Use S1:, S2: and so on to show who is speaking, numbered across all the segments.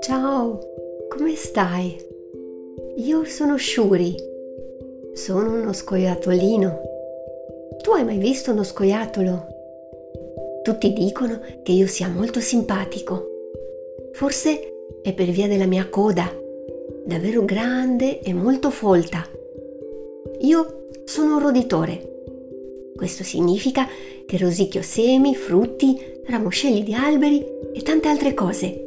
S1: Ciao, come stai? Io sono Shuri. Sono uno scoiattolino. Tu hai mai visto uno scoiattolo? Tutti dicono che io sia molto simpatico. Forse è per via della mia coda, davvero grande e molto folta. Io sono un roditore. Questo significa che rosicchio semi, frutti, ramoscelli di alberi e tante altre cose.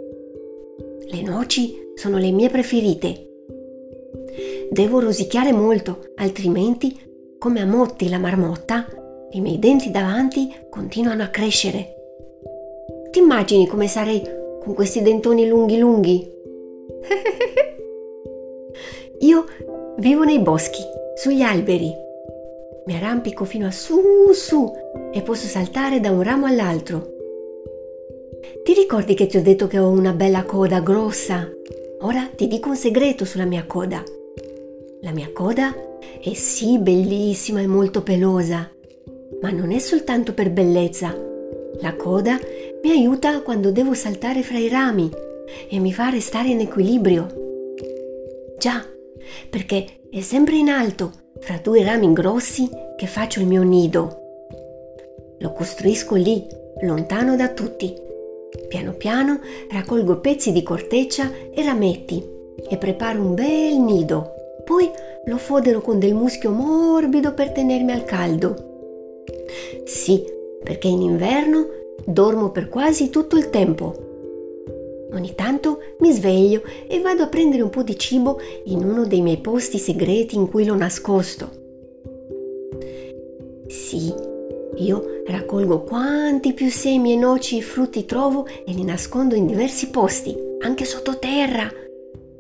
S1: Le noci sono le mie preferite. Devo rosicchiare molto, altrimenti, come a Motti la marmotta, i miei denti davanti continuano a crescere. Ti immagini come sarei con questi dentoni lunghi lunghi? Io vivo nei boschi, sugli alberi mi arrampico fino a su su e posso saltare da un ramo all'altro. Ti ricordi che ti ho detto che ho una bella coda grossa? Ora ti dico un segreto sulla mia coda. La mia coda è sì bellissima e molto pelosa, ma non è soltanto per bellezza. La coda mi aiuta quando devo saltare fra i rami e mi fa restare in equilibrio. Già, perché è sempre in alto fra due rami grossi che faccio il mio nido. Lo costruisco lì, lontano da tutti. Piano piano raccolgo pezzi di corteccia e rametti e preparo un bel nido. Poi lo fodero con del muschio morbido per tenermi al caldo. Sì, perché in inverno dormo per quasi tutto il tempo. Ogni tanto mi sveglio e vado a prendere un po' di cibo in uno dei miei posti segreti in cui l'ho nascosto. Sì, io raccolgo quanti più semi e noci e frutti trovo e li nascondo in diversi posti, anche sottoterra.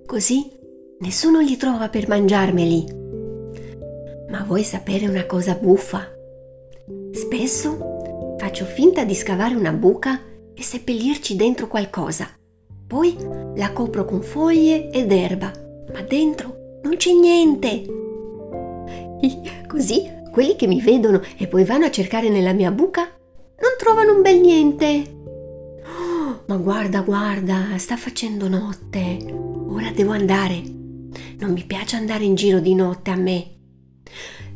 S1: Così nessuno li trova per mangiarmeli. Ma vuoi sapere una cosa buffa? Spesso faccio finta di scavare una buca e seppellirci dentro qualcosa. Poi la copro con foglie ed erba, ma dentro non c'è niente. Così quelli che mi vedono e poi vanno a cercare nella mia buca non trovano un bel niente. Oh, ma guarda, guarda, sta facendo notte. Ora devo andare. Non mi piace andare in giro di notte a me.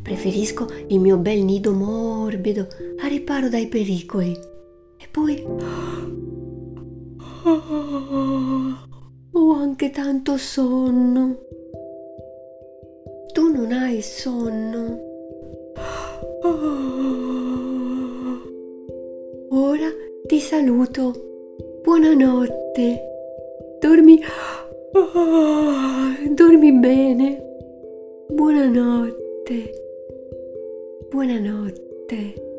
S1: Preferisco il mio bel nido morbido a riparo dai pericoli. E poi ho anche tanto sonno. Tu non hai sonno? Ora ti saluto. Buonanotte. Dormi. Dormi bene. Buonanotte. Buonanotte.